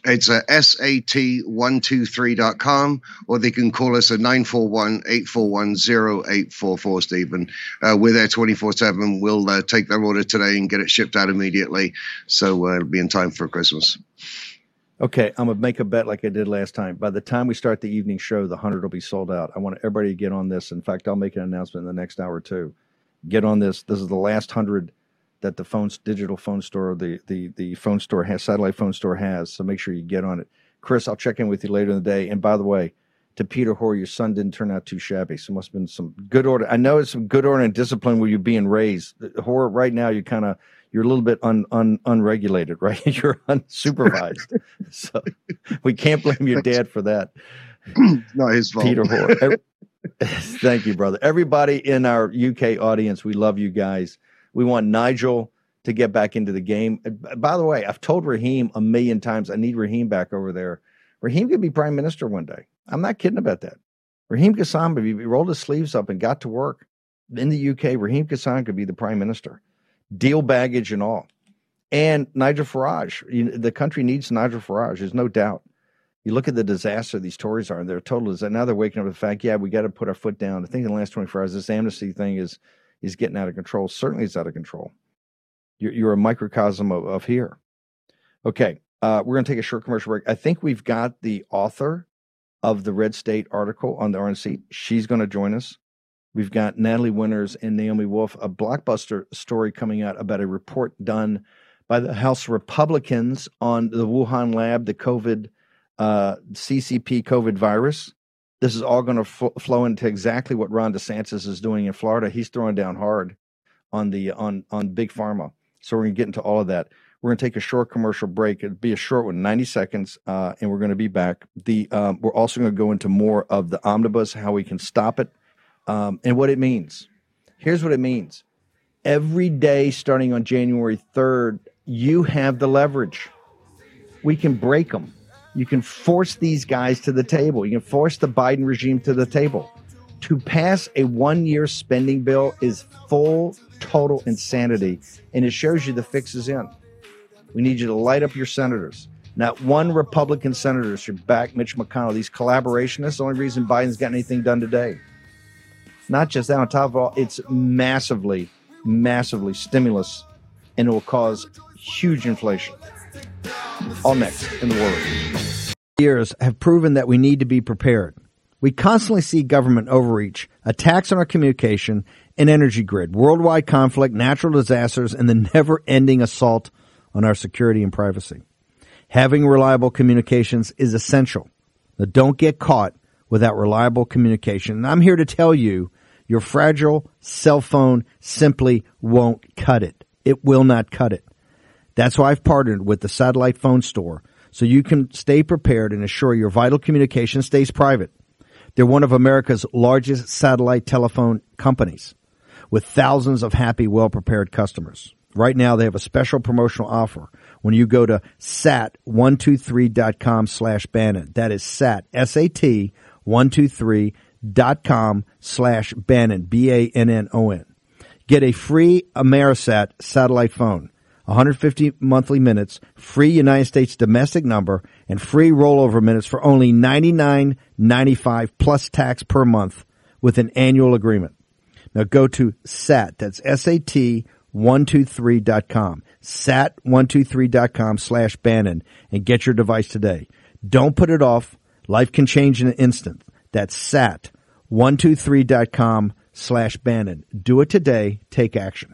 It's a sat123.com, or they can call us at 941-841-0844, Stephen. Uh, we're there 24-7. We'll uh, take their order today and get it shipped out immediately. So uh, it'll be in time for Christmas. Okay, I'm gonna make a bet like I did last time. By the time we start the evening show, the hundred will be sold out. I want everybody to get on this. In fact, I'll make an announcement in the next hour or two. Get on this. This is the last hundred that the phone's digital phone store, the the the phone store has satellite phone store has. So make sure you get on it. Chris, I'll check in with you later in the day. And by the way, to Peter Hoare, your son didn't turn out too shabby. So must have been some good order. I know it's some good order and discipline where you're being raised. Hoare, right now you're kind of you're a little bit un, un unregulated, right? you're unsupervised. so we can't blame your dad for that. Not his fault. Peter Hoare. Thank you, brother. Everybody in our UK audience, we love you guys. We want Nigel to get back into the game. By the way, I've told Raheem a million times I need Raheem back over there. Raheem could be prime minister one day. I'm not kidding about that. Raheem Kassam, if he rolled his sleeves up and got to work in the UK, Raheem Kassam could be the prime minister, deal baggage and all. And Nigel Farage, you know, the country needs Nigel Farage. There's no doubt. You look at the disaster these Tories are, and they're total. Now they're waking up to the fact, yeah, we got to put our foot down. I think in the last 24 hours, this amnesty thing is is getting out of control. Certainly, it's out of control. You're, you're a microcosm of, of here. Okay, uh, we're going to take a short commercial break. I think we've got the author of the Red State article on the RNC. She's going to join us. We've got Natalie Winters and Naomi Wolf, a blockbuster story coming out about a report done by the House Republicans on the Wuhan lab, the COVID, uh, CCP COVID virus. This is all going to fl- flow into exactly what Ron DeSantis is doing in Florida. He's throwing down hard on the on on big pharma. So we're going to get into all of that. We're going to take a short commercial break. It'll be a short one, 90 seconds, uh, and we're going to be back. The um, we're also going to go into more of the omnibus, how we can stop it, um, and what it means. Here's what it means: every day starting on January 3rd, you have the leverage. We can break them. You can force these guys to the table. You can force the Biden regime to the table. To pass a one year spending bill is full, total insanity. And it shows you the fix is in. We need you to light up your senators. Not one Republican senator should back Mitch McConnell. These collaborationists, the only reason Biden's got anything done today. Not just that, on top of all, it's massively, massively stimulus, and it will cause huge inflation. All next in the world. Years have proven that we need to be prepared. We constantly see government overreach, attacks on our communication and energy grid, worldwide conflict, natural disasters, and the never ending assault on our security and privacy. Having reliable communications is essential. Now don't get caught without reliable communication. And I'm here to tell you your fragile cell phone simply won't cut it. It will not cut it. That's why I've partnered with the Satellite Phone Store so you can stay prepared and assure your vital communication stays private. They're one of America's largest satellite telephone companies with thousands of happy, well prepared customers. Right now, they have a special promotional offer when you go to sat123.com slash Bannon. That is sat, S-A-T, 123.com slash Bannon, B-A-N-N-O-N. Get a free Amerisat satellite phone 150 monthly minutes, free United States domestic number, and free rollover minutes for only $99.95 plus tax per month with an annual agreement. Now go to SAT, that's S-A-T sat123.com. Sat123.com slash Bannon and get your device today. Don't put it off. Life can change in an instant. That's sat123.com slash Bannon. Do it today. Take action.